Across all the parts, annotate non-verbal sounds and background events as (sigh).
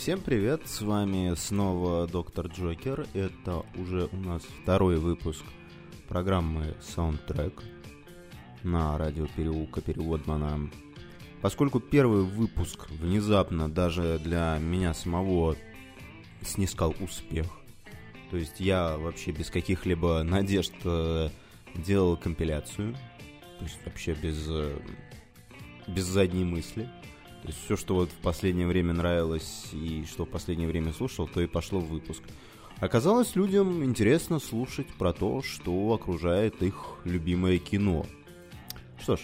Всем привет, с вами снова Доктор Джокер. Это уже у нас второй выпуск программы Soundtrack на радио Переулка Переводмана. Поскольку первый выпуск внезапно даже для меня самого снискал успех, то есть я вообще без каких-либо надежд э, делал компиляцию, то есть вообще без, э, без задней мысли – то есть все, что вот в последнее время нравилось и что в последнее время слушал, то и пошло в выпуск. Оказалось, людям интересно слушать про то, что окружает их любимое кино. Что ж,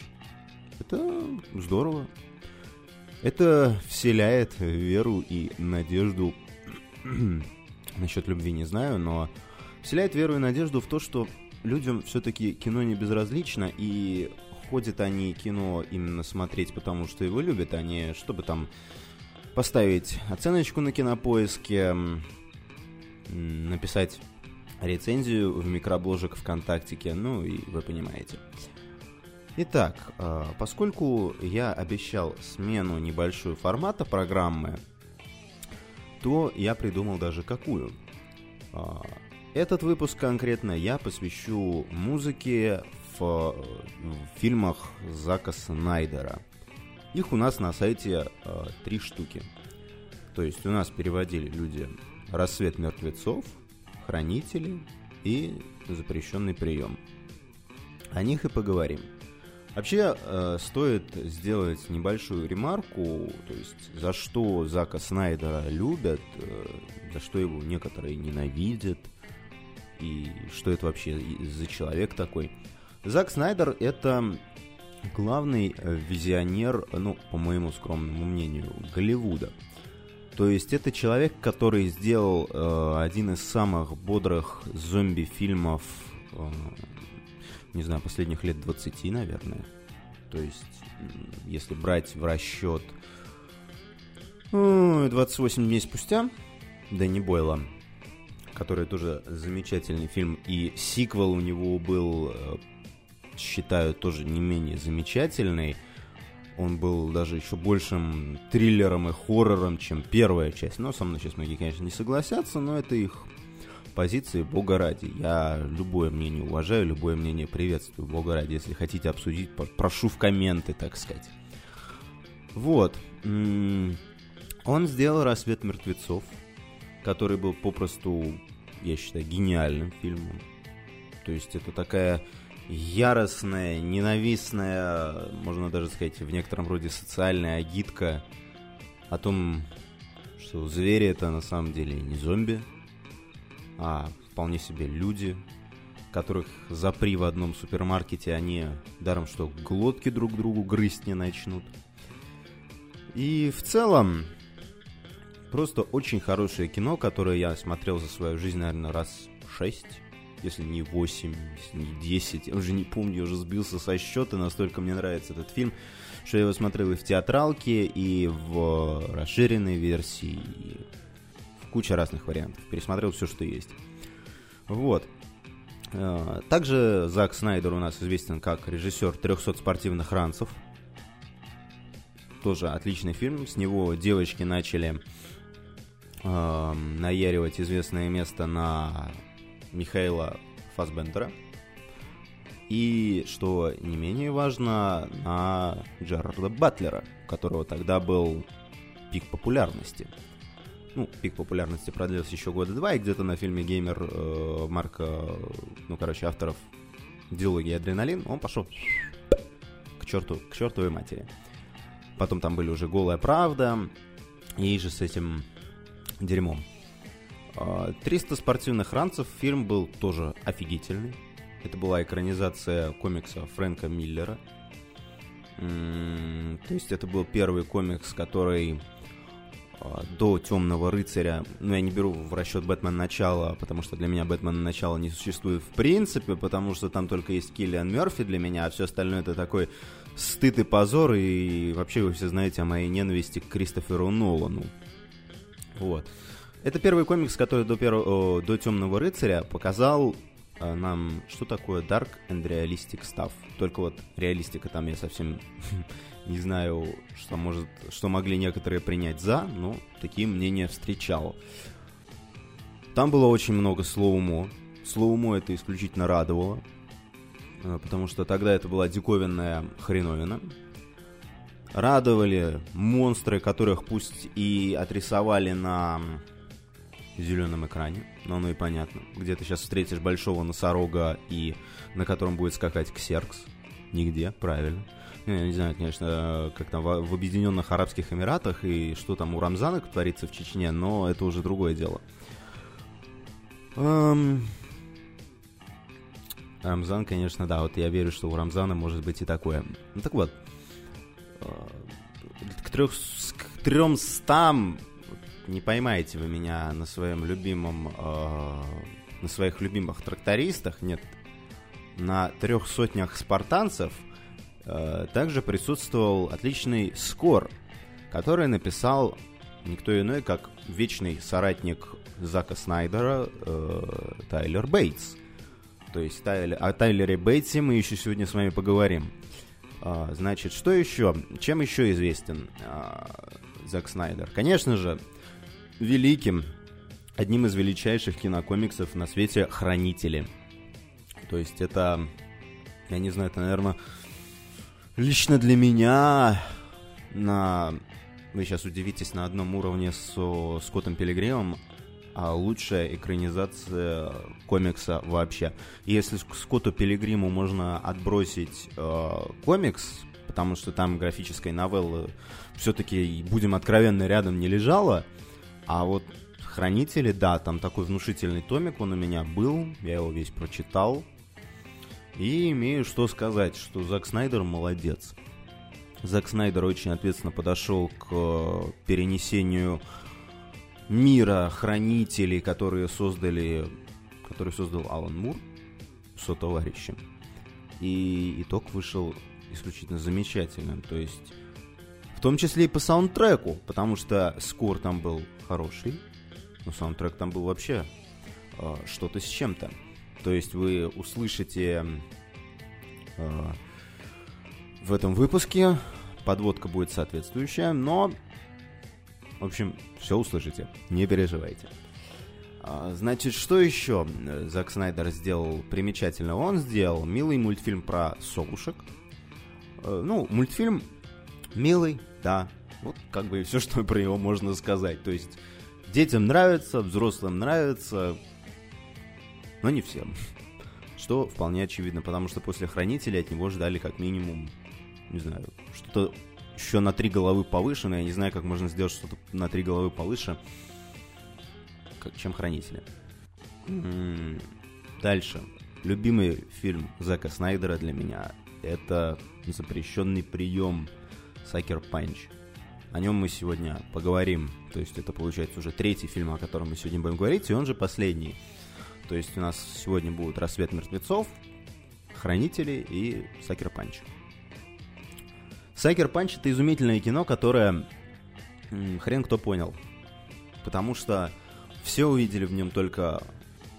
это здорово. Это вселяет веру и надежду. (clears throat) Насчет любви не знаю, но вселяет веру и надежду в то, что людям все-таки кино не безразлично, и ходят они кино именно смотреть, потому что его любят, а не чтобы там поставить оценочку на кинопоиске, написать рецензию в микробложек ВКонтактике, ну и вы понимаете. Итак, а, поскольку я обещал смену небольшую формата программы, то я придумал даже какую. А, этот выпуск конкретно я посвящу музыке в, в фильмах Зака Снайдера. Их у нас на сайте э, три штуки. То есть у нас переводили люди «Рассвет мертвецов», «Хранители» и «Запрещенный прием». О них и поговорим. Вообще, э, стоит сделать небольшую ремарку, то есть за что Зака Снайдера любят, э, за что его некоторые ненавидят, и что это вообще за человек такой – Зак Снайдер — это главный э, визионер, ну, по моему скромному мнению, Голливуда. То есть это человек, который сделал э, один из самых бодрых зомби-фильмов, э, не знаю, последних лет 20, наверное. То есть, если брать в расчет э, 28 дней спустя, Дэнни Бойла, который тоже замечательный фильм, и сиквел у него был э, считаю тоже не менее замечательный. Он был даже еще большим триллером и хоррором, чем первая часть. Но со мной сейчас многие, конечно, не согласятся, но это их позиции, бога ради. Я любое мнение уважаю, любое мнение приветствую, бога ради. Если хотите обсудить, прошу в комменты, так сказать. Вот. Он сделал «Рассвет мертвецов», который был попросту, я считаю, гениальным фильмом. То есть это такая яростная, ненавистная, можно даже сказать, в некотором роде социальная агитка о том, что звери это на самом деле не зомби, а вполне себе люди, которых запри в одном супермаркете, они даром что глотки друг другу грызть не начнут. И в целом, просто очень хорошее кино, которое я смотрел за свою жизнь, наверное, раз шесть если не 8, если не 10, я уже не помню, я уже сбился со счета, настолько мне нравится этот фильм, что я его смотрел и в театралке, и в расширенной версии, и в куче разных вариантов. Пересмотрел все, что есть. Вот. Э, также Зак Снайдер у нас известен как режиссер 300 спортивных ранцев. Тоже отличный фильм. С него девочки начали э, наяривать известное место на Михаила Фасбендера. И, что не менее важно, на Джерарда Батлера, у которого тогда был пик популярности. Ну, пик популярности продлился еще года два, и где-то на фильме «Геймер» э, Марка, ну, короче, авторов «Диалоги Адреналин», он пошел к черту, к чертовой матери. Потом там были уже «Голая правда», и же с этим дерьмом. 300 спортивных ранцев фильм был тоже офигительный. Это была экранизация комикса Фрэнка Миллера. То есть это был первый комикс, который а, до Темного рыцаря, ну я не беру в расчет Бэтмен начала, потому что для меня Бэтмен начала не существует в принципе, потому что там только есть Киллиан Мерфи для меня, а все остальное это такой стыд и позор, и вообще вы все знаете о моей ненависти к Кристоферу Нолану. Вот. Это первый комикс, который до, первого, до Темного рыцаря показал э, нам, что такое Dark and Realistic Stuff. Только вот реалистика там я совсем (laughs) Не знаю, что, может, что могли некоторые принять за, но такие мнения встречал. Там было очень много slow-mo. Slow-mo это исключительно радовало, э, потому что тогда это была диковинная хреновина. Радовали монстры, которых пусть и отрисовали на зеленом экране, но оно и понятно. Где ты сейчас встретишь большого носорога, и на котором будет скакать ксеркс. Нигде, правильно. Я не знаю, конечно, как там в, Объединенных Арабских Эмиратах и что там у Рамзанок творится в Чечне, но это уже другое дело. Эм... Рамзан, конечно, да, вот я верю, что у Рамзана может быть и такое. Ну так вот, э, к, трех, к тремстам не поймаете вы меня на своем любимом, э, на своих любимых трактористах, нет, на трех сотнях спартанцев э, также присутствовал отличный скор, который написал никто иной, как вечный соратник Зака Снайдера э, Тайлер Бейтс. То есть Тайлер, о Тайлере Бейтсе мы еще сегодня с вами поговорим. А, значит, что еще? Чем еще известен а, Зак Снайдер? Конечно же, великим, одним из величайших кинокомиксов на свете «Хранители». То есть это, я не знаю, это, наверное, лично для меня на... Вы сейчас удивитесь, на одном уровне со Скоттом Пилигримом, а лучшая экранизация комикса вообще. Если Скотту Пилигриму можно отбросить э, комикс, потому что там графической новеллы все-таки, будем откровенно, рядом не лежало, а вот Хранители, да, там такой внушительный томик он у меня был, я его весь прочитал. И имею что сказать, что Зак Снайдер молодец. Зак Снайдер очень ответственно подошел к э, перенесению мира хранителей, которые создали, который создал Алан Мур со товарищем. И итог вышел исключительно замечательным. То есть в том числе и по саундтреку, потому что скор там был хороший, но саундтрек там был вообще э, что-то с чем-то. То есть вы услышите э, в этом выпуске, подводка будет соответствующая, но, в общем, все услышите, не переживайте. А, значит, что еще Зак Снайдер сделал примечательно? Он сделал милый мультфильм про совушек. Э, ну, мультфильм милый, да. Вот как бы все, (laughs) что про него можно сказать. То есть детям нравится, взрослым нравится, но не всем. Что вполне очевидно, потому что после Хранителей от него ждали как минимум, не знаю, что-то еще на три головы повыше, я не знаю, как можно сделать что-то на три головы повыше, как, чем Хранители. М-м-м. Дальше. Любимый фильм Зака Снайдера для меня это запрещенный прием Sucker Punch. О нем мы сегодня поговорим. То есть это получается уже третий фильм, о котором мы сегодня будем говорить, и он же последний. То есть у нас сегодня будут «Рассвет мертвецов», «Хранители» и «Sucker Punch». «Sucker Punch» — это изумительное кино, которое хрен кто понял. Потому что все увидели в нем только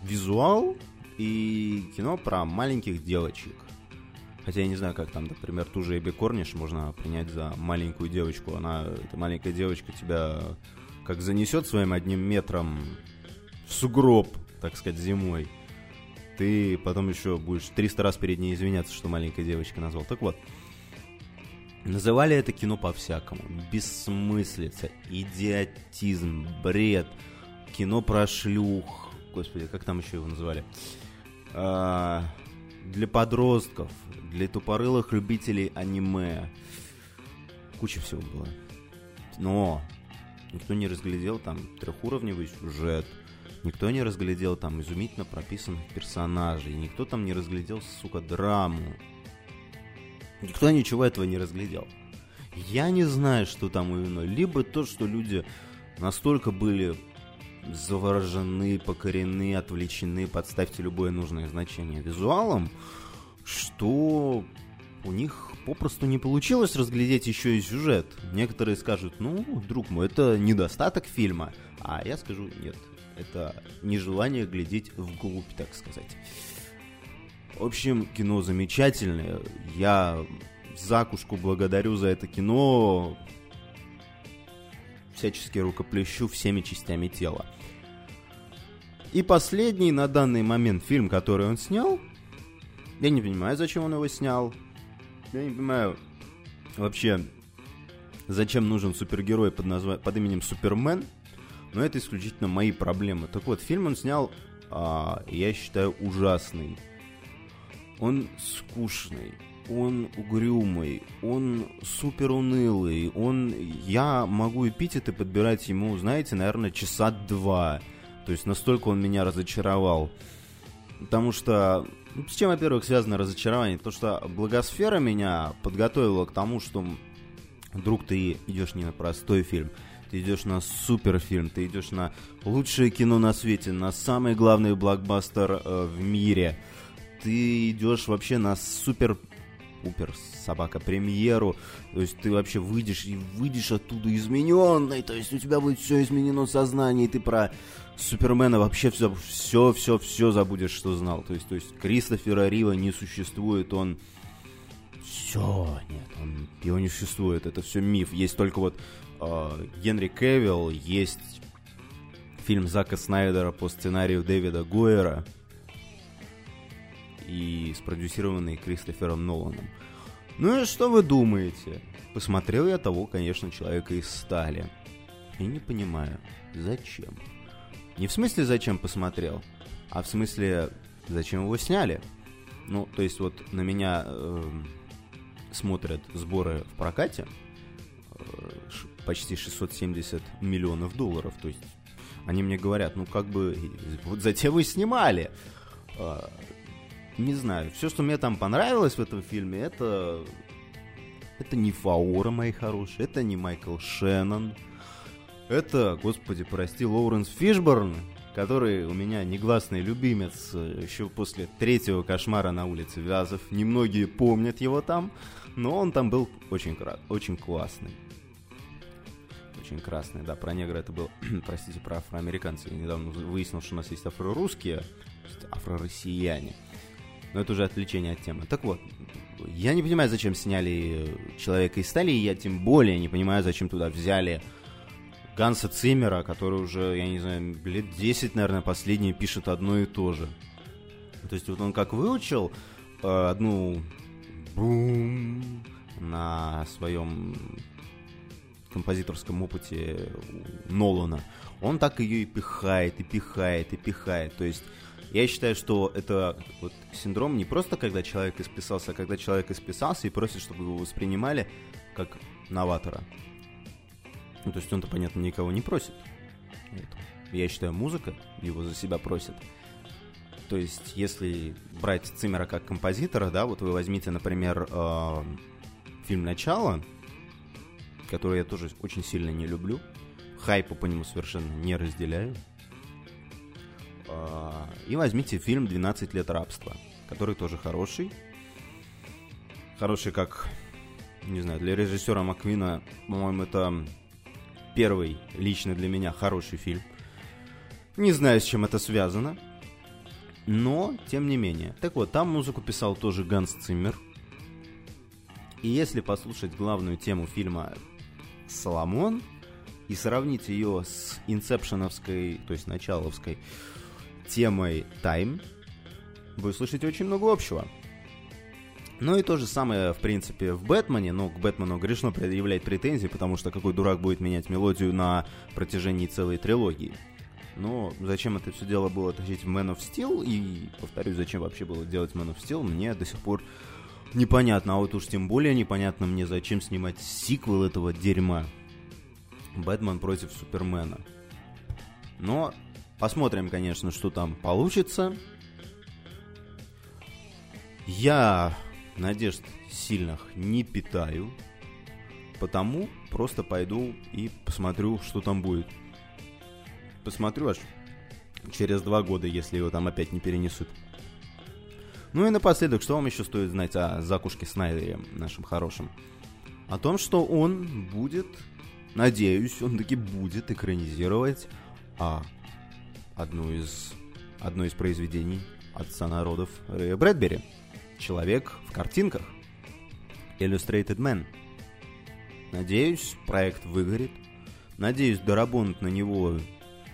визуал и кино про маленьких девочек. Хотя я не знаю, как там, например, ту же Эбби Корниш можно принять за маленькую девочку. Она, эта маленькая девочка тебя как занесет своим одним метром в сугроб, так сказать, зимой. Ты потом еще будешь 300 раз перед ней извиняться, что маленькая девочка назвал. Так вот, называли это кино по-всякому. Бессмыслица, идиотизм, бред, кино про шлюх. Господи, как там еще его называли? А, для подростков, для тупорылых любителей аниме. Куча всего было. Но никто не разглядел там трехуровневый сюжет, никто не разглядел там изумительно прописанных персонажей, никто там не разглядел, сука, драму. Никто ничего этого не разглядел. Я не знаю, что там именно. Либо то, что люди настолько были заворожены, покорены, отвлечены, подставьте любое нужное значение визуалом, что у них попросту не получилось разглядеть еще и сюжет. Некоторые скажут, ну, друг мой, это недостаток фильма. А я скажу, нет, это нежелание глядеть вглубь, так сказать. В общем, кино замечательное. Я Закушку благодарю за это кино. Всячески рукоплещу всеми частями тела. И последний на данный момент фильм, который он снял, я не понимаю, зачем он его снял. Я не понимаю вообще, зачем нужен супергерой под, назва... под именем Супермен. Но это исключительно мои проблемы. Так вот, фильм он снял, а, я считаю, ужасный. Он скучный, он угрюмый, он супер унылый, он... Я могу эпитеты подбирать ему, знаете, наверное, часа два. То есть настолько он меня разочаровал. Потому что... Ну, с чем, во-первых, связано разочарование? То, что благосфера меня подготовила к тому, что вдруг ты идешь не на простой фильм, ты идешь на суперфильм, ты идешь на лучшее кино на свете, на самый главный блокбастер э, в мире. Ты идешь вообще на супер Упер собака премьеру, то есть ты вообще выйдешь и выйдешь оттуда измененный, то есть у тебя будет все изменено сознание, и ты про Супермена вообще все, все, все, все забудешь, что знал. То есть, то есть Кристофера Рива не существует, он все, нет, он, его не существует, это все миф. Есть только вот э, Генри Кевилл, есть фильм Зака Снайдера по сценарию Дэвида Гойера и спродюсированный Кристофером Ноланом. Ну и что вы думаете? Посмотрел я того, конечно, человека из стали. И не понимаю, зачем? Не в смысле, зачем посмотрел, а в смысле, зачем его сняли. Ну, то есть вот на меня э, смотрят сборы в прокате э, почти 670 миллионов долларов. То есть они мне говорят, ну как бы вот затем вы снимали. Э, не знаю, все, что мне там понравилось в этом фильме, это это не Фаора, мои хорошие, это не Майкл Шеннон, это, господи, прости, Лоуренс Фишборн, который у меня негласный любимец э, еще после третьего кошмара на улице Вязов. Немногие помнят его там, но он там был очень, очень классный. Очень красный, да, про негра это был, (clears throat) простите, про афроамериканцев. Я недавно выяснил, что у нас есть афрорусские, афро-россияне. Но это уже отвлечение от темы. Так вот, я не понимаю, зачем сняли «Человека из стали», и я тем более не понимаю, зачем туда взяли Ганса Циммера, который уже, я не знаю, лет 10, наверное, последний пишет одно и то же. То есть вот он как выучил э, одну бум на своем композиторском опыте Нолана, он так ее и пихает, и пихает, и пихает. То есть я считаю, что это вот синдром не просто когда человек исписался, а когда человек исписался и просит, чтобы его воспринимали как новатора. Ну, то есть он-то, понятно, никого не просит. Я считаю, музыка его за себя просит. То есть, если брать Циммера как композитора, да, вот вы возьмите, например, э, фильм «Начало», который я тоже очень сильно не люблю, хайпа по нему совершенно не разделяю. Э, и возьмите фильм «12 лет рабства», который тоже хороший. Хороший как, не знаю, для режиссера Маквина, по-моему, это первый лично для меня хороший фильм. Не знаю, с чем это связано, но тем не менее. Так вот, там музыку писал тоже Ганс Циммер. И если послушать главную тему фильма «Соломон» и сравнить ее с инсепшеновской, то есть началовской темой «Тайм», вы услышите очень много общего. Ну и то же самое, в принципе, в Бэтмене, но к Бэтмену грешно предъявлять претензии, потому что какой дурак будет менять мелодию на протяжении целой трилогии. Но зачем это все дело было тащить в Man of Steel, и, повторюсь, зачем вообще было делать Man of Steel, мне до сих пор непонятно, а вот уж тем более непонятно мне, зачем снимать сиквел этого дерьма. Бэтмен против Супермена. Но посмотрим, конечно, что там получится. Я надежд сильных не питаю, потому просто пойду и посмотрю, что там будет. Посмотрю аж через два года, если его там опять не перенесут. Ну и напоследок, что вам еще стоит знать о Закушке Снайдере, нашем хорошем? О том, что он будет, надеюсь, он таки будет экранизировать а, одну из, одно из произведений отца народов Рэя Брэдбери – человек в картинках. Illustrated Man. Надеюсь, проект выгорит. Надеюсь, доработать на него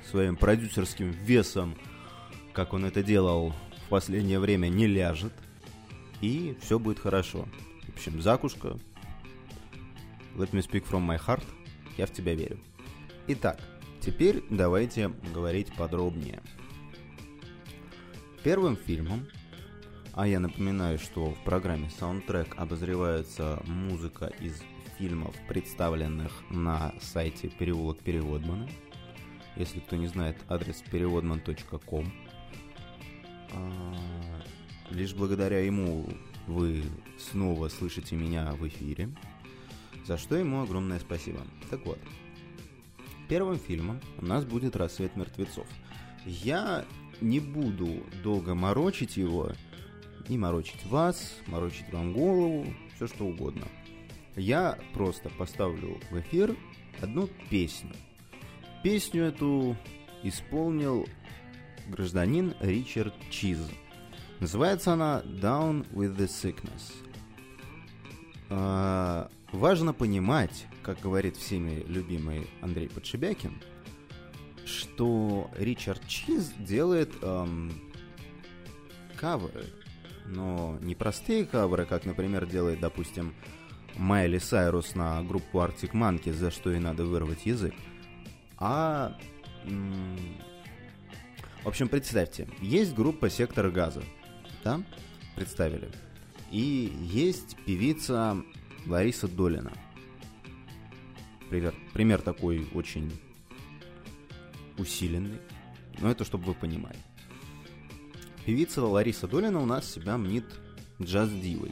своим продюсерским весом, как он это делал в последнее время, не ляжет. И все будет хорошо. В общем, Закушка, let me speak from my heart, я в тебя верю. Итак, теперь давайте говорить подробнее. Первым фильмом, а я напоминаю, что в программе Soundtrack обозревается музыка из фильмов, представленных на сайте Переулок Переводмана. Если кто не знает, адрес переводман.ком. А, лишь благодаря ему вы снова слышите меня в эфире, за что ему огромное спасибо. Так вот, первым фильмом у нас будет «Рассвет мертвецов». Я не буду долго морочить его, и морочить вас, морочить вам голову, все что угодно. Я просто поставлю в эфир одну песню. Песню эту исполнил гражданин Ричард Чиз. Называется она Down with the Sickness. А, важно понимать, как говорит всеми любимый Андрей Подшибякин, что Ричард Чиз делает эм, каверы, но не простые каверы, как, например, делает, допустим, Майли Сайрус на группу Arctic Monkeys, за что и надо вырвать язык, а... В общем, представьте, есть группа «Сектор газа», да? Представили. И есть певица Лариса Долина. Пример, пример такой очень усиленный. Но это чтобы вы понимали. Певица Лариса Долина у нас себя мнит джаз-дивой.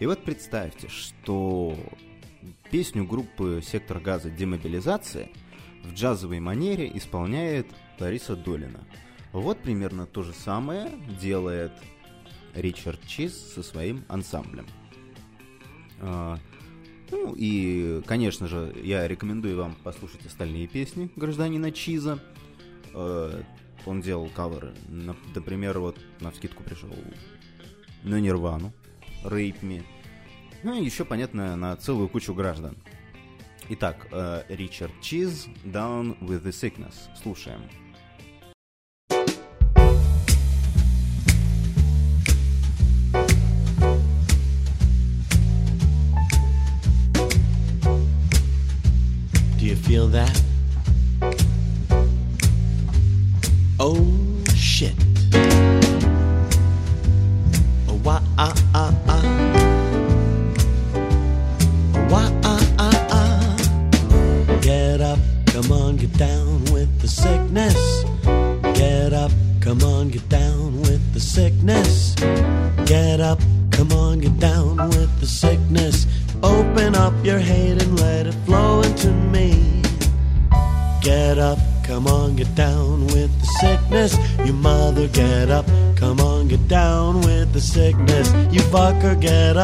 И вот представьте, что песню группы «Сектор газа. Демобилизация» в джазовой манере исполняет Лариса Долина. Вот примерно то же самое делает Ричард Чиз со своим ансамблем. А, ну и, конечно же, я рекомендую вам послушать остальные песни гражданина Чиза. Он делал каверы, например, вот на скидку пришел на Нирвану, Rape Me. Ну и еще, понятно, на целую кучу граждан. Итак, э, Ричард Чиз, Down with the Sickness. Слушаем. Feel that? Oh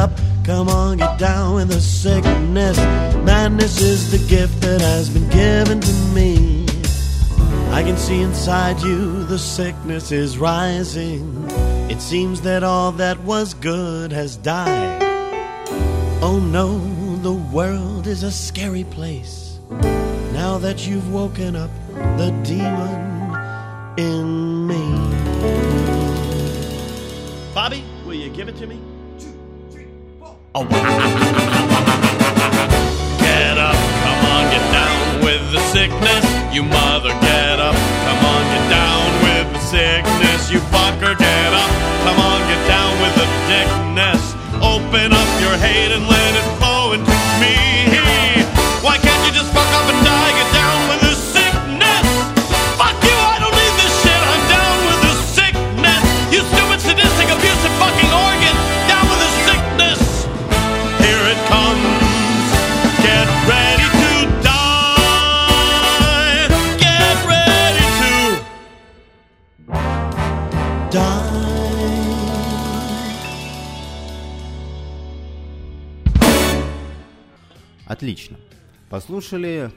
up, come on, get down with the sickness. Madness is the gift that has been given to me. I can see inside you the sickness is rising. It seems that all that was good has died. Oh no, the world is a scary place. Now that you've woken up the demon in me. Bobby, will you give it to me? Oh, get up, come on, get down with the sickness. You mother, get up, come on, get down with the sickness. You fucker, get up, come on, get down with the sickness. Open up your hate and let Послушали.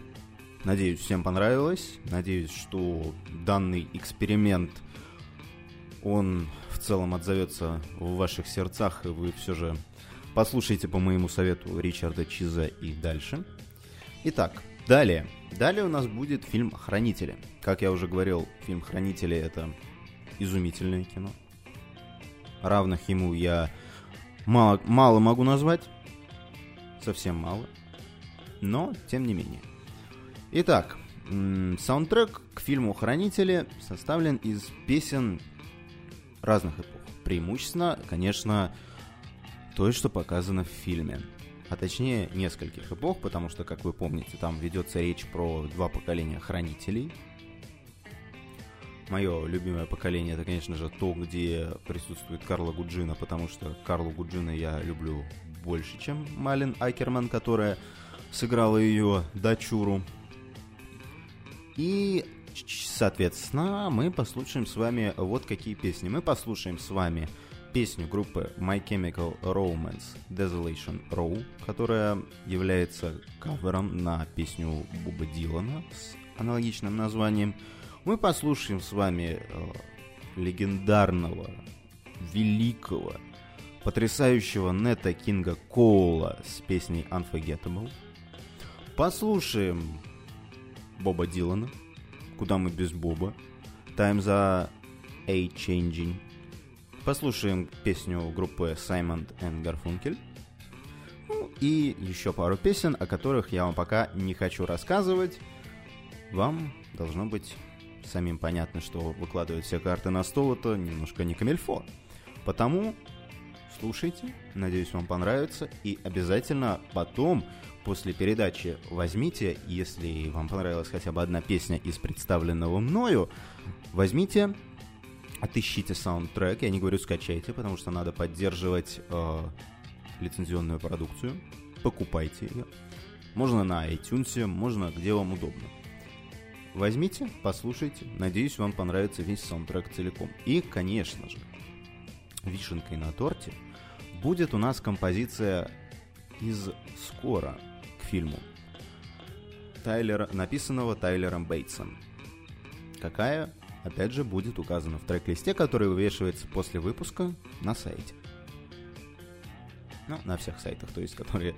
Надеюсь, всем понравилось. Надеюсь, что данный эксперимент, он в целом отзовется в ваших сердцах, и вы все же Послушайте по моему совету Ричарда Чиза и дальше. Итак, далее. Далее у нас будет фильм «Хранители». Как я уже говорил, фильм «Хранители» — это изумительное кино. Равных ему я мало, мало могу назвать. Совсем мало. Но, тем не менее. Итак, саундтрек к фильму «Хранители» составлен из песен разных эпох. Преимущественно, конечно, той, что показано в фильме. А точнее, нескольких эпох, потому что, как вы помните, там ведется речь про два поколения хранителей. Мое любимое поколение это, конечно же, то, где присутствует Карла Гуджина, потому что Карлу Гуджина я люблю больше, чем Малин Акерман, которая сыграла ее дочуру. И, соответственно, мы послушаем с вами вот какие песни. Мы послушаем с вами песню группы My Chemical Romance Desolation Row, которая является кавером на песню Буба Дилана с аналогичным названием. Мы послушаем с вами э, легендарного, великого, потрясающего Нета Кинга Коула с песней Unforgettable. Послушаем Боба Дилана, куда мы без Боба. Times are a-changing. Послушаем песню группы Simon and Garfunkel. Ну, и еще пару песен, о которых я вам пока не хочу рассказывать. Вам должно быть самим понятно, что выкладывать все карты на стол это немножко не камельфо. Потому слушайте, надеюсь, вам понравится. И обязательно потом, после передачи, возьмите, если вам понравилась хотя бы одна песня из представленного мною, возьмите отыщите саундтрек. Я не говорю скачайте, потому что надо поддерживать э, лицензионную продукцию. Покупайте ее. Можно на iTunes, можно где вам удобно. Возьмите, послушайте. Надеюсь, вам понравится весь саундтрек целиком. И, конечно же, вишенкой на торте будет у нас композиция из скоро фильму. Тайлера, написанного Тайлером Бейтсом. Какая? опять же, будет указано в трек-листе, который вывешивается после выпуска на сайте. Ну, на всех сайтах, то есть, которые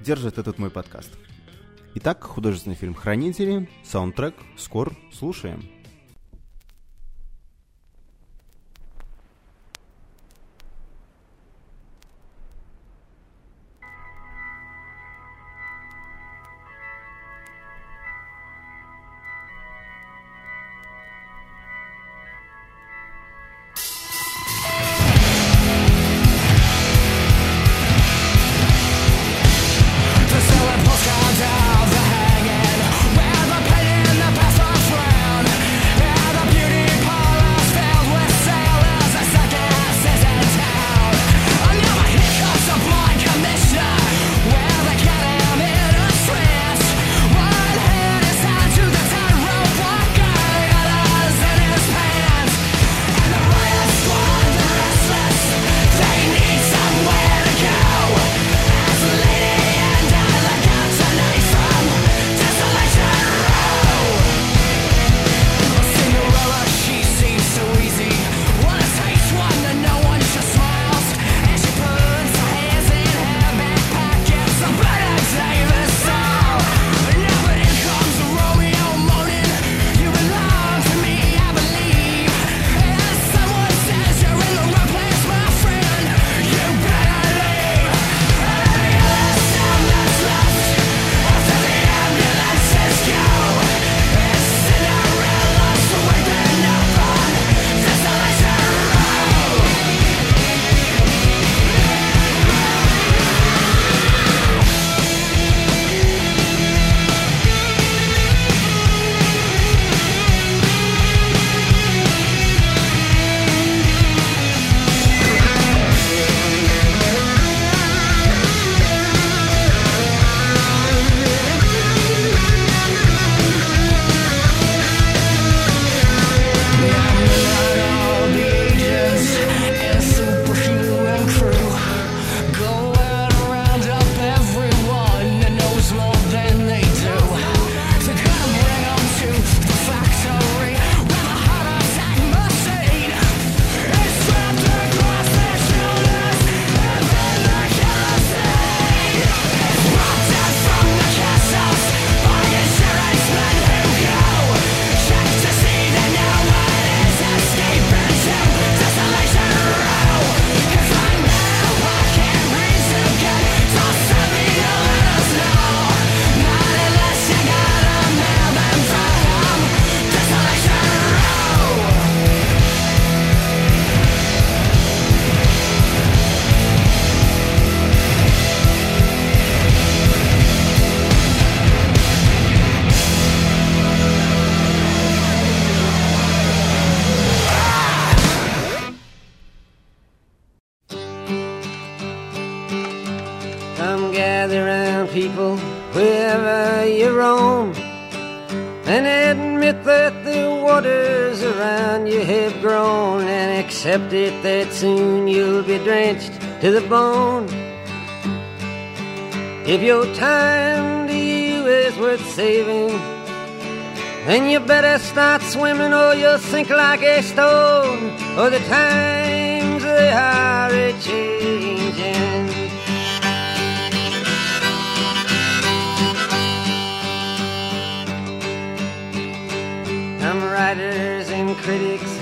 держат этот мой подкаст. Итак, художественный фильм «Хранители», саундтрек, скор, слушаем. It that soon you'll be drenched to the bone. If your time to you is worth saving, then you better start swimming or you'll sink like a stone. Or the times they are a changing. Some writers and critics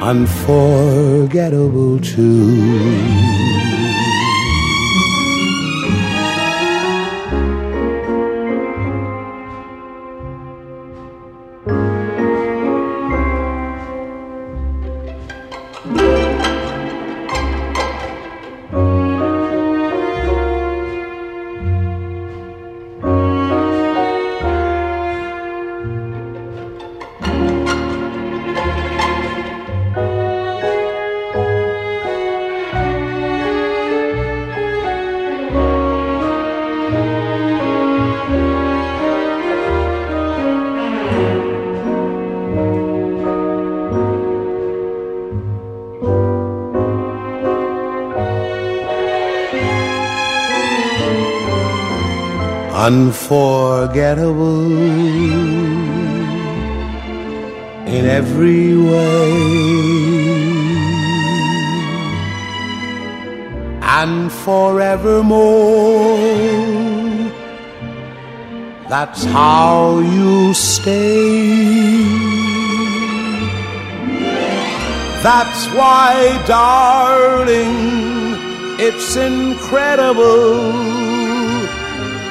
unforgettable too. Unforgettable in every way. And forevermore, that's how you stay. That's why, darling, it's incredible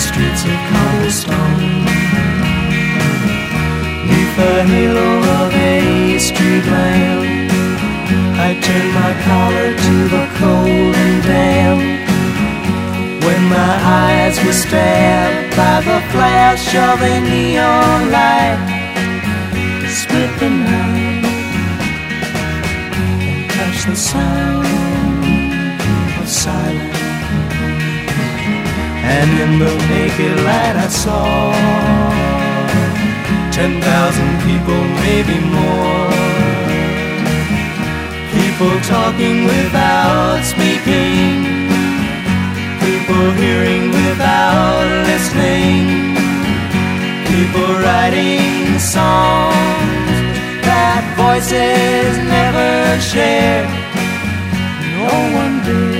Streets of cobblestone. Neath the halo of a street lamp, I turned my collar to the cold and damp. When my eyes were stabbed by the flash of a neon light, split the night and touched the sound of silence. And in the naked light, I saw ten thousand people, maybe more. People talking without speaking people hearing without listening, people writing songs that voices never share. No one did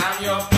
I'm your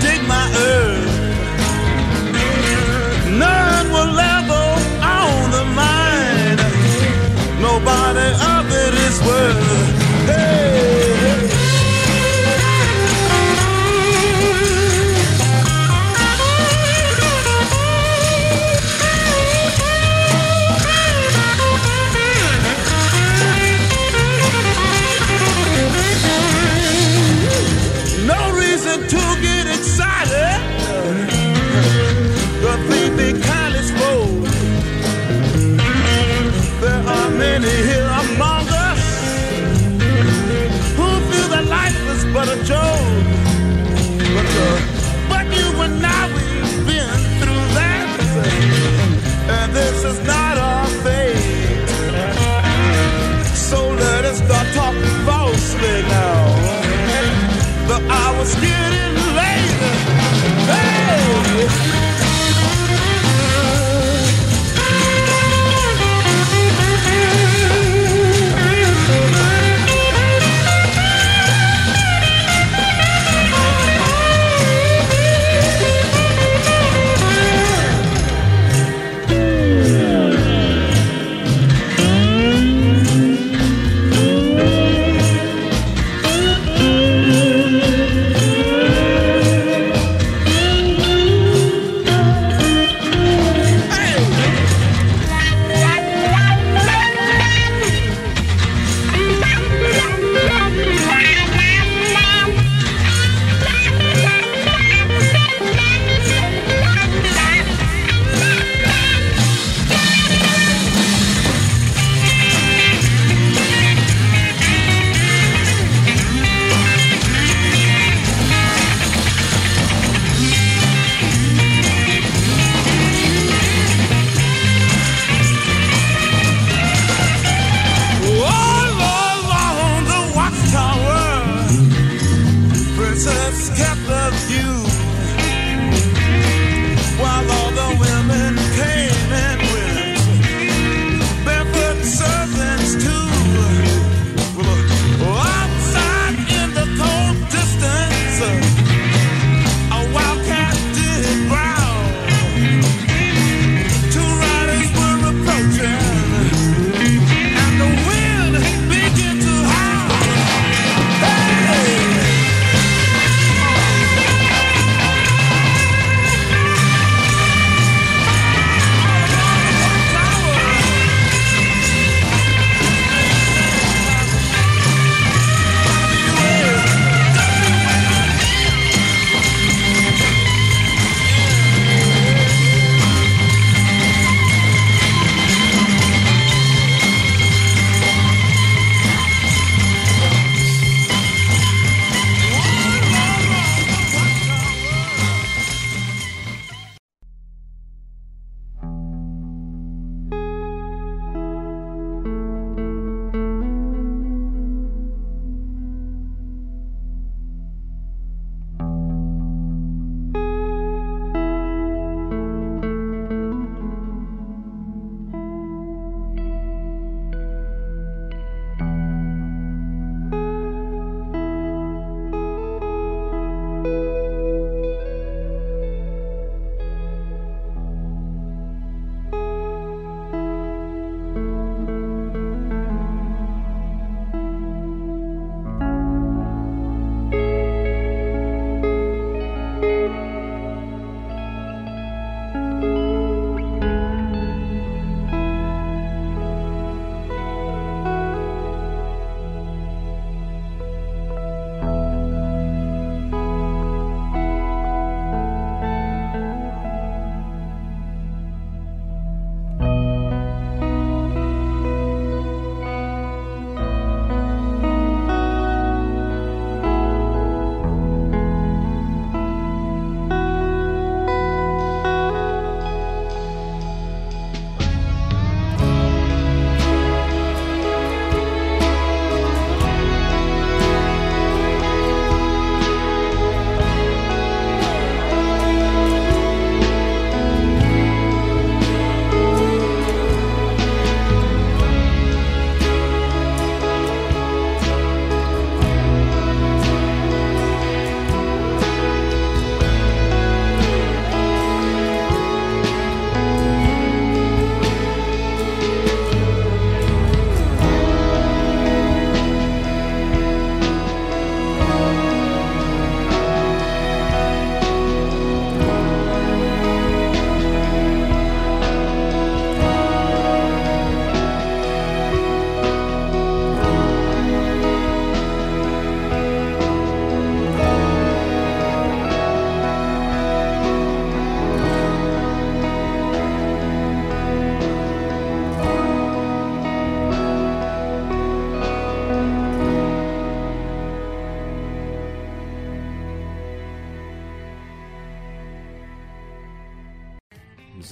Yeah. Is not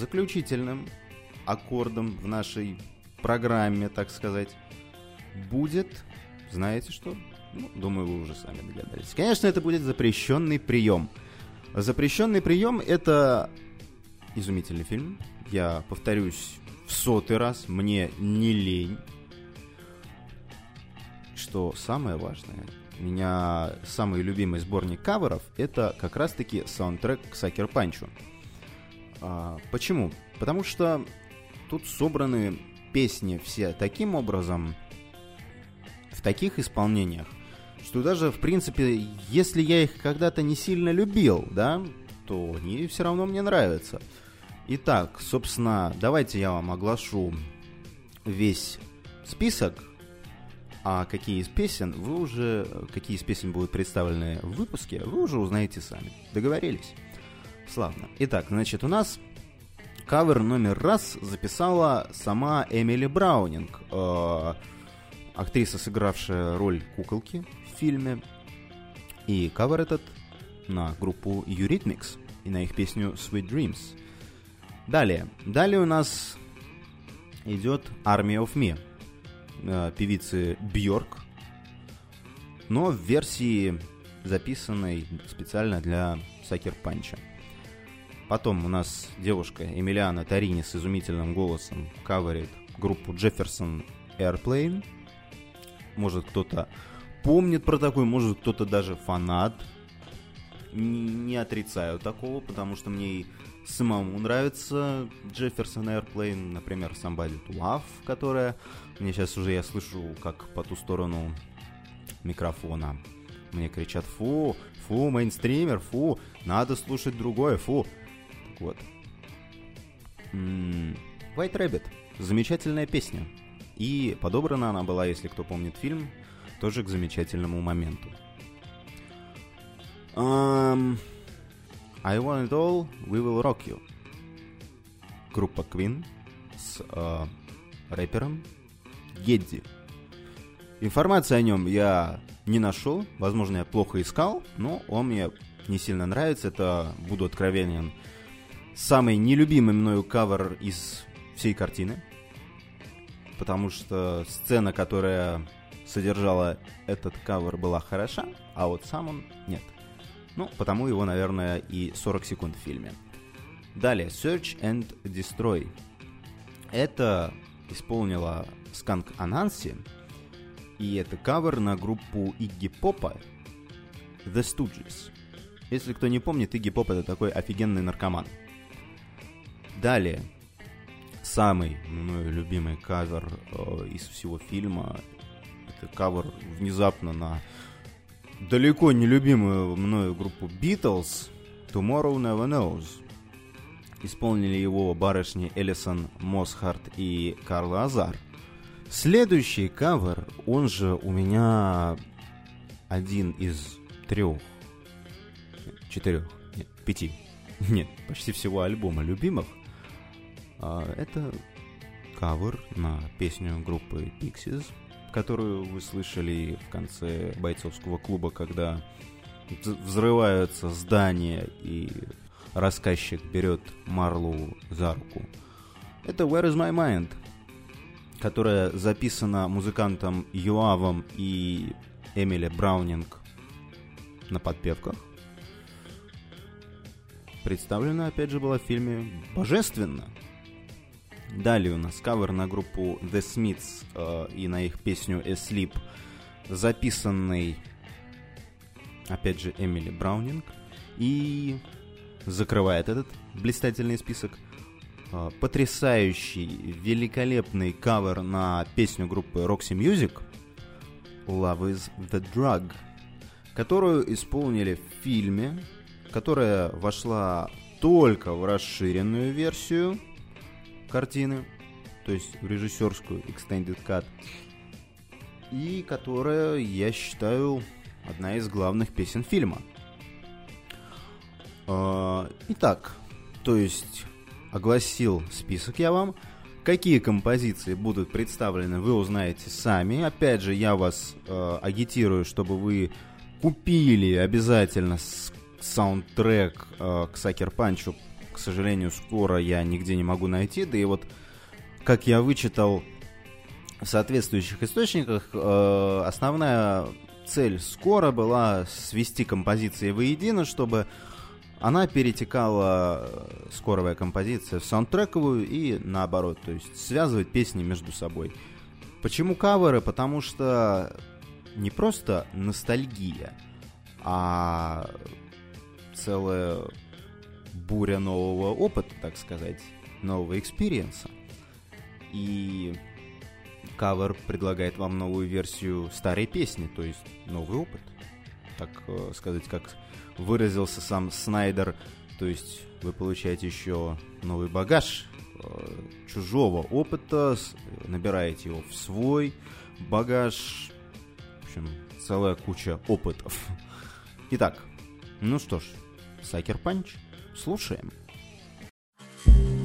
заключительным аккордом в нашей программе, так сказать, будет, знаете что? Ну, думаю, вы уже сами догадались. Конечно, это будет запрещенный прием. Запрещенный прием это изумительный фильм. Я повторюсь в сотый раз, мне не лень. Что самое важное, у меня самый любимый сборник каверов это как раз-таки саундтрек к Сакер Панчу. А, почему? Потому что тут собраны песни все таким образом, в таких исполнениях, что даже, в принципе, если я их когда-то не сильно любил, да, то они все равно мне нравятся. Итак, собственно, давайте я вам оглашу весь список, а какие из песен вы уже, какие из песен будут представлены в выпуске, вы уже узнаете сами. Договорились? Славно. Итак, значит, у нас кавер номер раз записала сама Эмили Браунинг, э, актриса, сыгравшая роль куколки в фильме. И кавер этот на группу Eurythmics и на их песню Sweet Dreams. Далее. Далее у нас идет Army of Me э, певицы Бьорк, но в версии записанной специально для Сакер Панча. Потом у нас девушка Эмилиана Тарини с изумительным голосом каверит группу Jefferson Airplane. Может кто-то помнит про такой, может кто-то даже фанат. Не, отрицаю такого, потому что мне и самому нравится Jefferson Airplane, например, Somebody to Love, которая мне сейчас уже я слышу, как по ту сторону микрофона мне кричат «Фу! Фу, мейнстример! Фу! Надо слушать другое! Фу!» Так вот. White Rabbit. Замечательная песня. И подобрана она была, если кто помнит фильм, тоже к замечательному моменту. Um, I Want It All, We Will Rock You. Группа Queen с э, рэпером Гедди. Информации о нем я не нашел, возможно, я плохо искал, но он мне не сильно нравится, это, буду откровенен, самый нелюбимый мною кавер из всей картины, потому что сцена, которая содержала этот кавер, была хороша, а вот сам он нет. Ну, потому его, наверное, и 40 секунд в фильме. Далее, Search and Destroy. Это исполнила Сканк Ананси, и это кавер на группу Игги Попа The Stooges. Если кто не помнит, Игги Поп это такой офигенный наркоман. Далее, самый мною любимый кавер э, из всего фильма, это кавер внезапно на далеко не любимую мною группу Beatles Tomorrow Never Knows. Исполнили его барышни Элисон Мосхарт и Карла Азар. Следующий кавер, он же у меня один из трех, четырех, нет, пяти, (laughs) нет, почти всего альбома любимых. А, это кавер на песню группы Pixies, которую вы слышали в конце бойцовского клуба, когда взрываются здания и рассказчик берет Марлу за руку. Это Where is my mind? которая записана музыкантом Юавом и Эмили Браунинг на подпевках. Представлена, опять же, была в фильме «Божественно». Далее у нас кавер на группу The Smiths э, и на их песню «Asleep», записанный, опять же, Эмили Браунинг. И закрывает этот блистательный список – Э, потрясающий, великолепный кавер на песню группы Roxy Music Love is the Drug, которую исполнили в фильме, которая вошла только в расширенную версию картины, то есть в режиссерскую Extended Cut, и которая, я считаю, одна из главных песен фильма. Э, итак, то есть огласил список я вам. Какие композиции будут представлены, вы узнаете сами. Опять же, я вас э, агитирую, чтобы вы купили обязательно саундтрек э, к Сакер Панчу, к сожалению, скоро я нигде не могу найти. Да и вот, как я вычитал в соответствующих источниках, э, основная цель скоро была свести композиции воедино, чтобы она перетекала, э, скоровая композиция, в саундтрековую и наоборот, то есть связывать песни между собой. Почему каверы? Потому что не просто ностальгия, а целая буря нового опыта, так сказать, нового experience а. И кавер предлагает вам новую версию старой песни, то есть новый опыт. Так э, сказать, как выразился сам Снайдер, то есть вы получаете еще новый багаж э, чужого опыта, набираете его в свой багаж, в общем, целая куча опытов. Итак, ну что ж, Сакер Панч, слушаем. Turn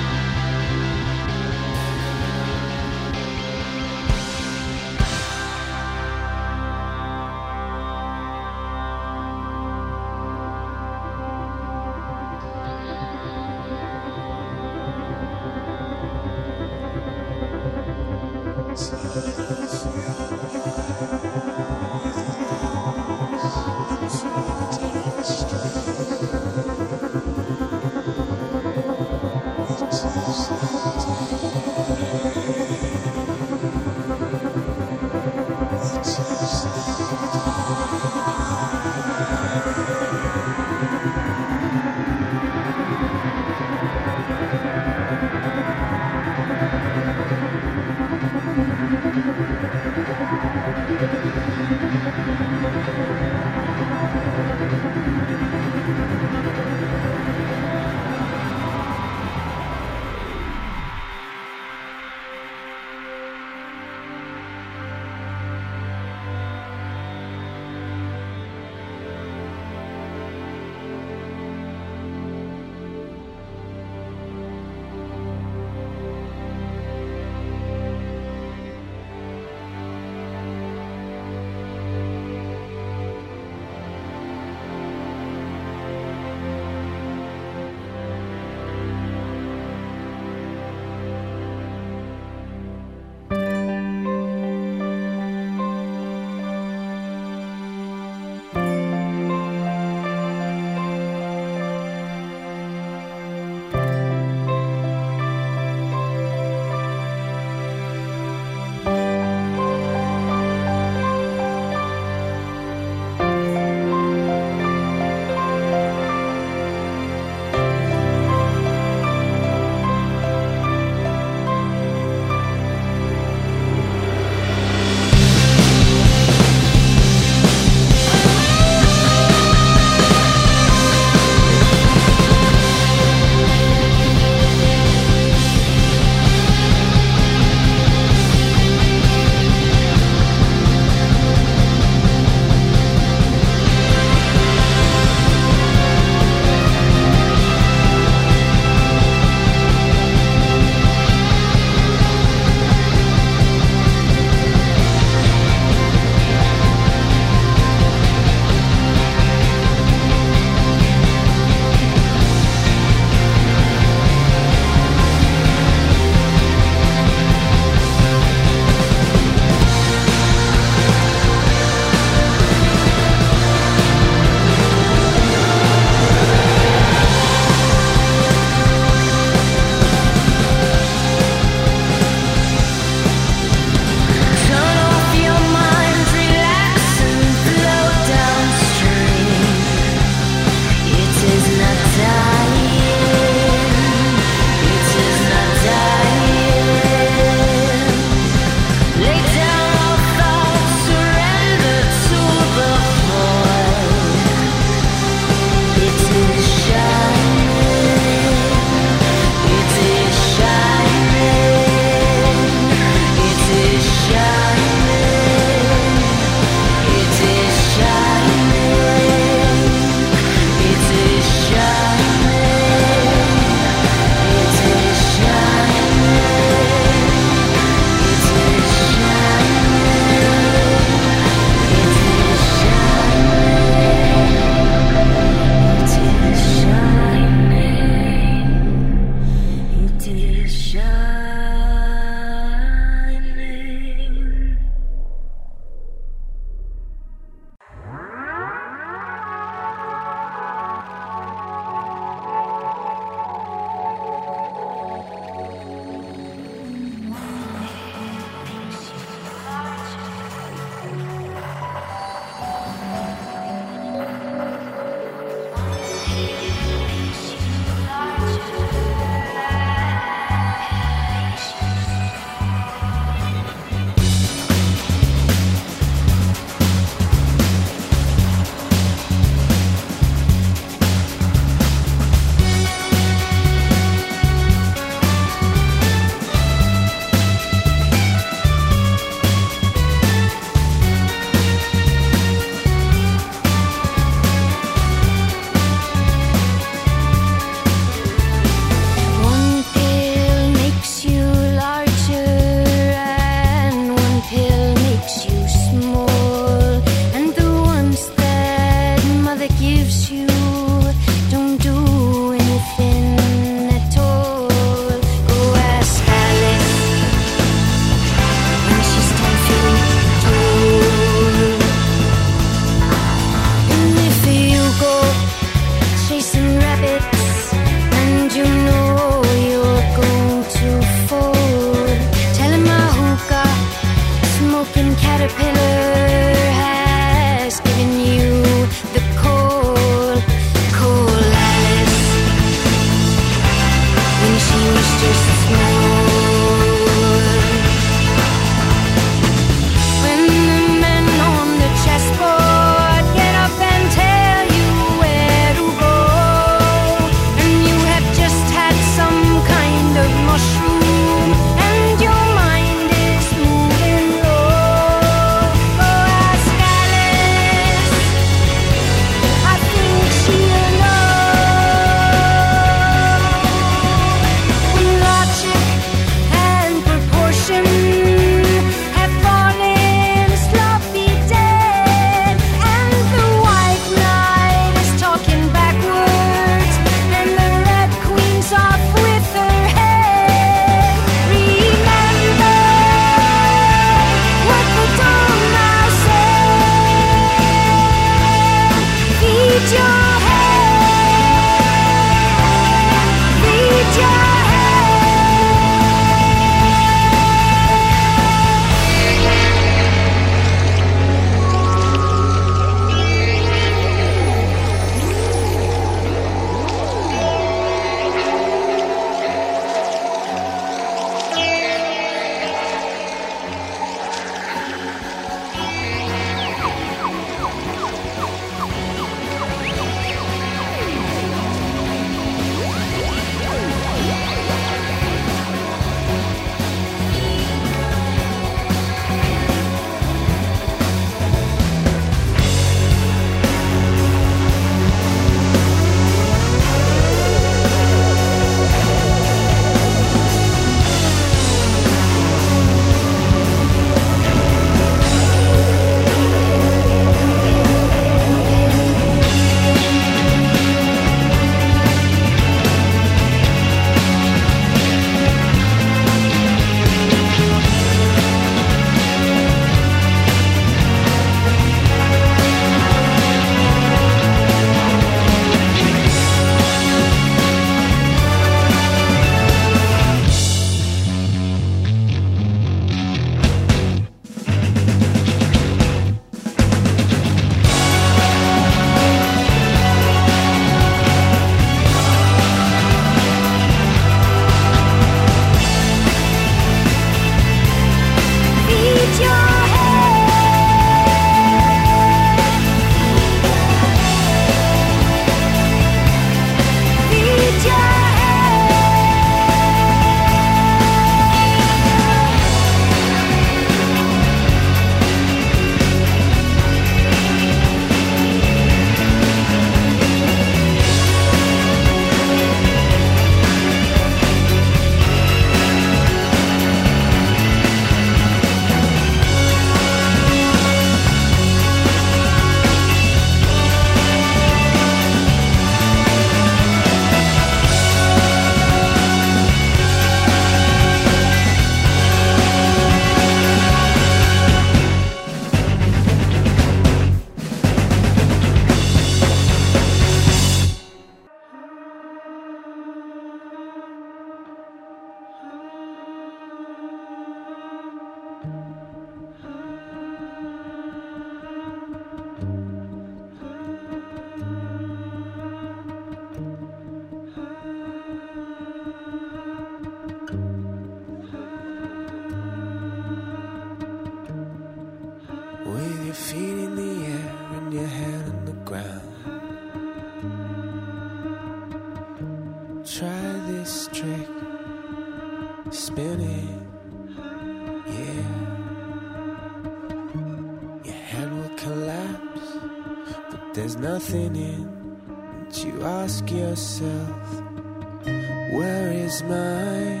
Where is my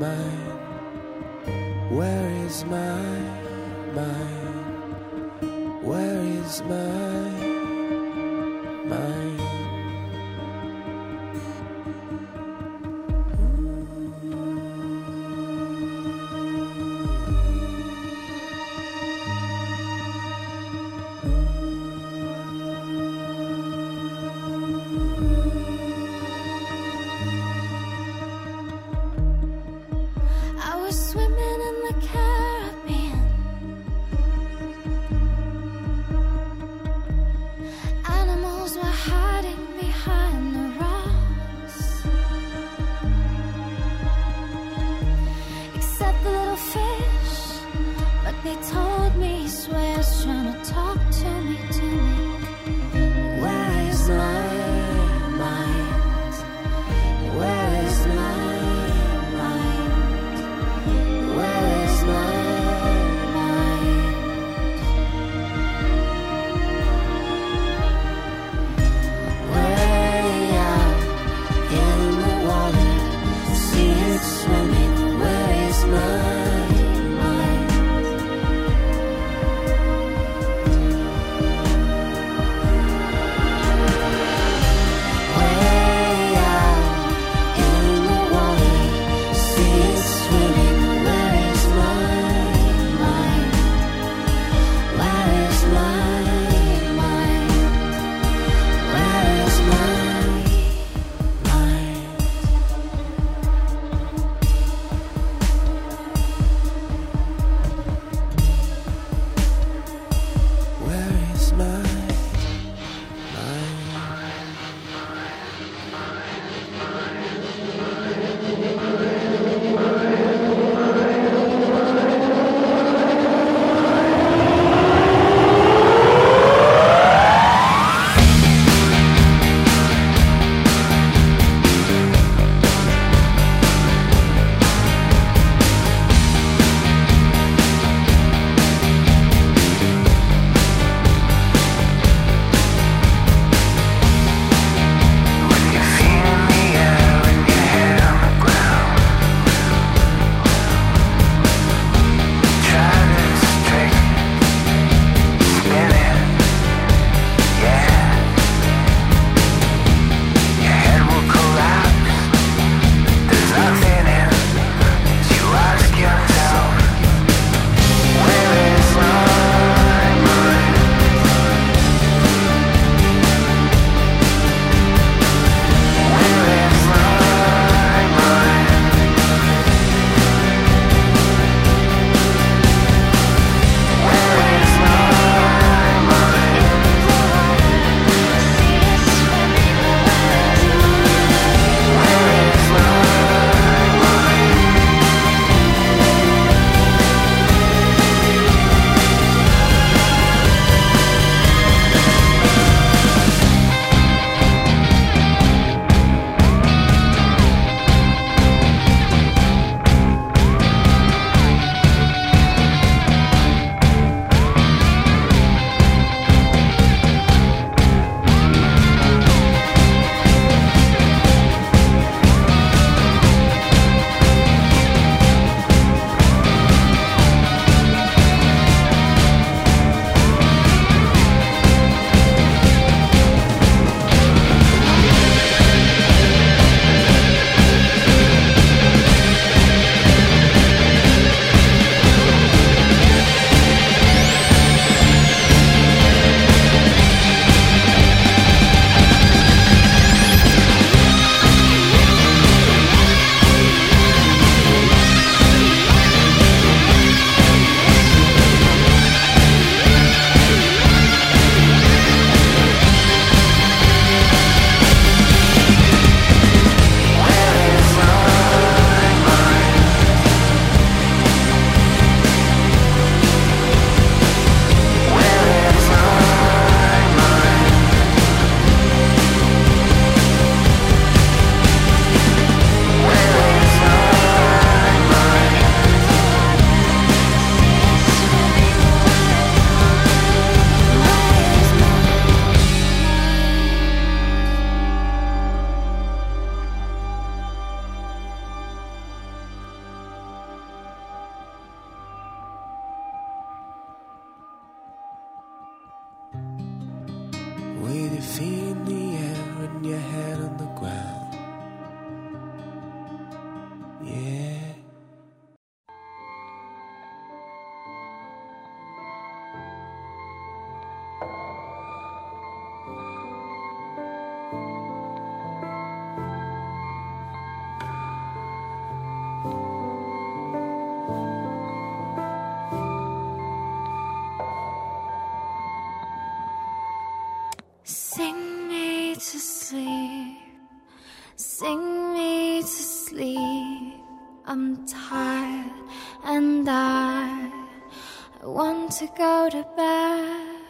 mind? Where is my mind? Where is my mind? to bed.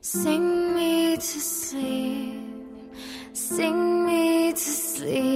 Sing me to sleep. Sing me to sleep.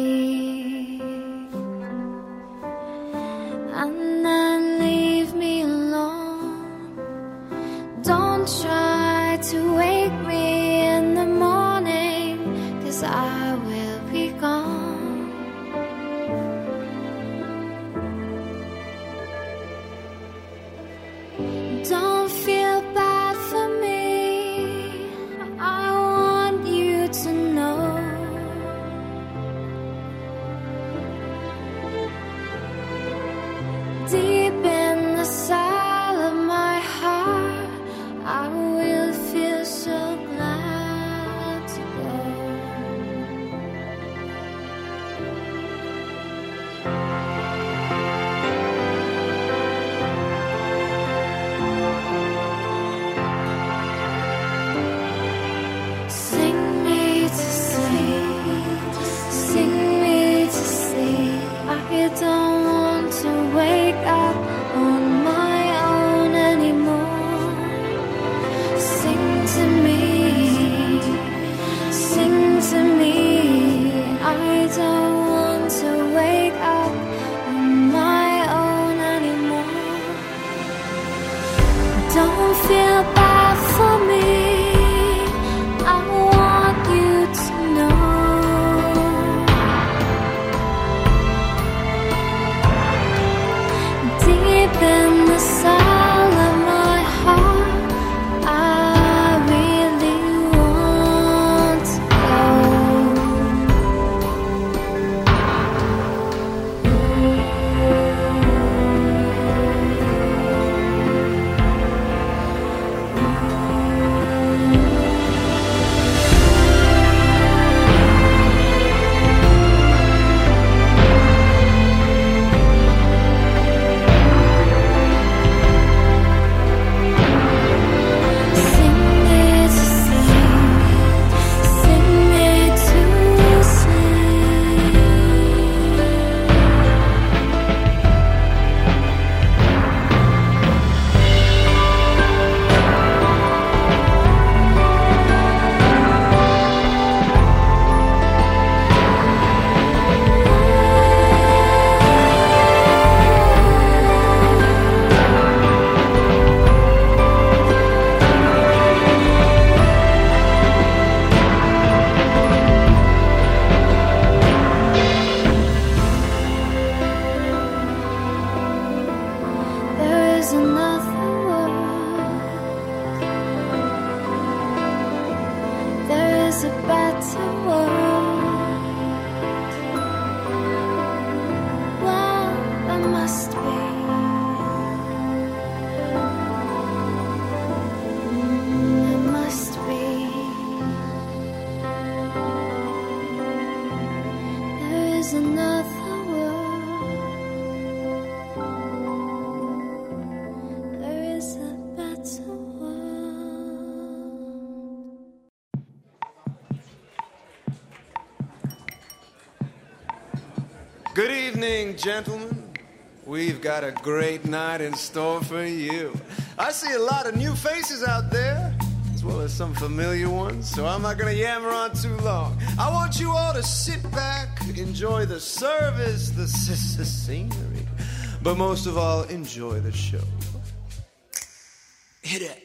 to evening, gentlemen. We've got a great night in store for you. I see a lot of new faces out there, as well as some familiar ones, so I'm not gonna yammer on too long. I want you all to sit back, enjoy the service, the, (laughs) s- the scenery, but most of all, enjoy the show. Hit it.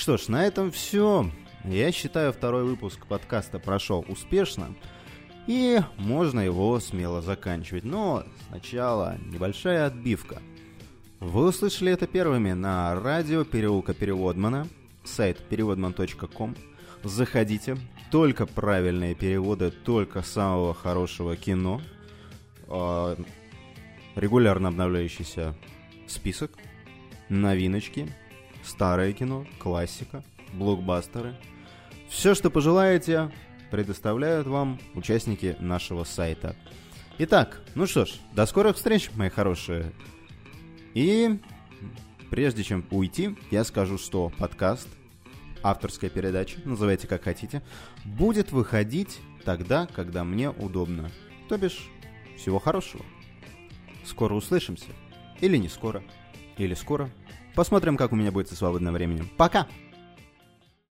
Что ж, на этом все. Я считаю, второй выпуск подкаста прошел успешно. И можно его смело заканчивать. Но сначала небольшая отбивка. Вы услышали это первыми на радио Переулка Переводмана, сайт переводман.ком. Заходите, только правильные переводы, только самого хорошего кино. А, регулярно обновляющийся список, новиночки – старое кино, классика, блокбастеры. Все, что пожелаете, предоставляют вам участники нашего сайта. Итак, ну что ж, до скорых встреч, мои хорошие. И прежде чем уйти, я скажу, что подкаст, авторская передача, называйте как хотите, будет выходить тогда, когда мне удобно. То бишь, всего хорошего. Скоро услышимся. Или не скоро. Или скоро. Посмотрим, как у меня будет со свободным временем. Пока!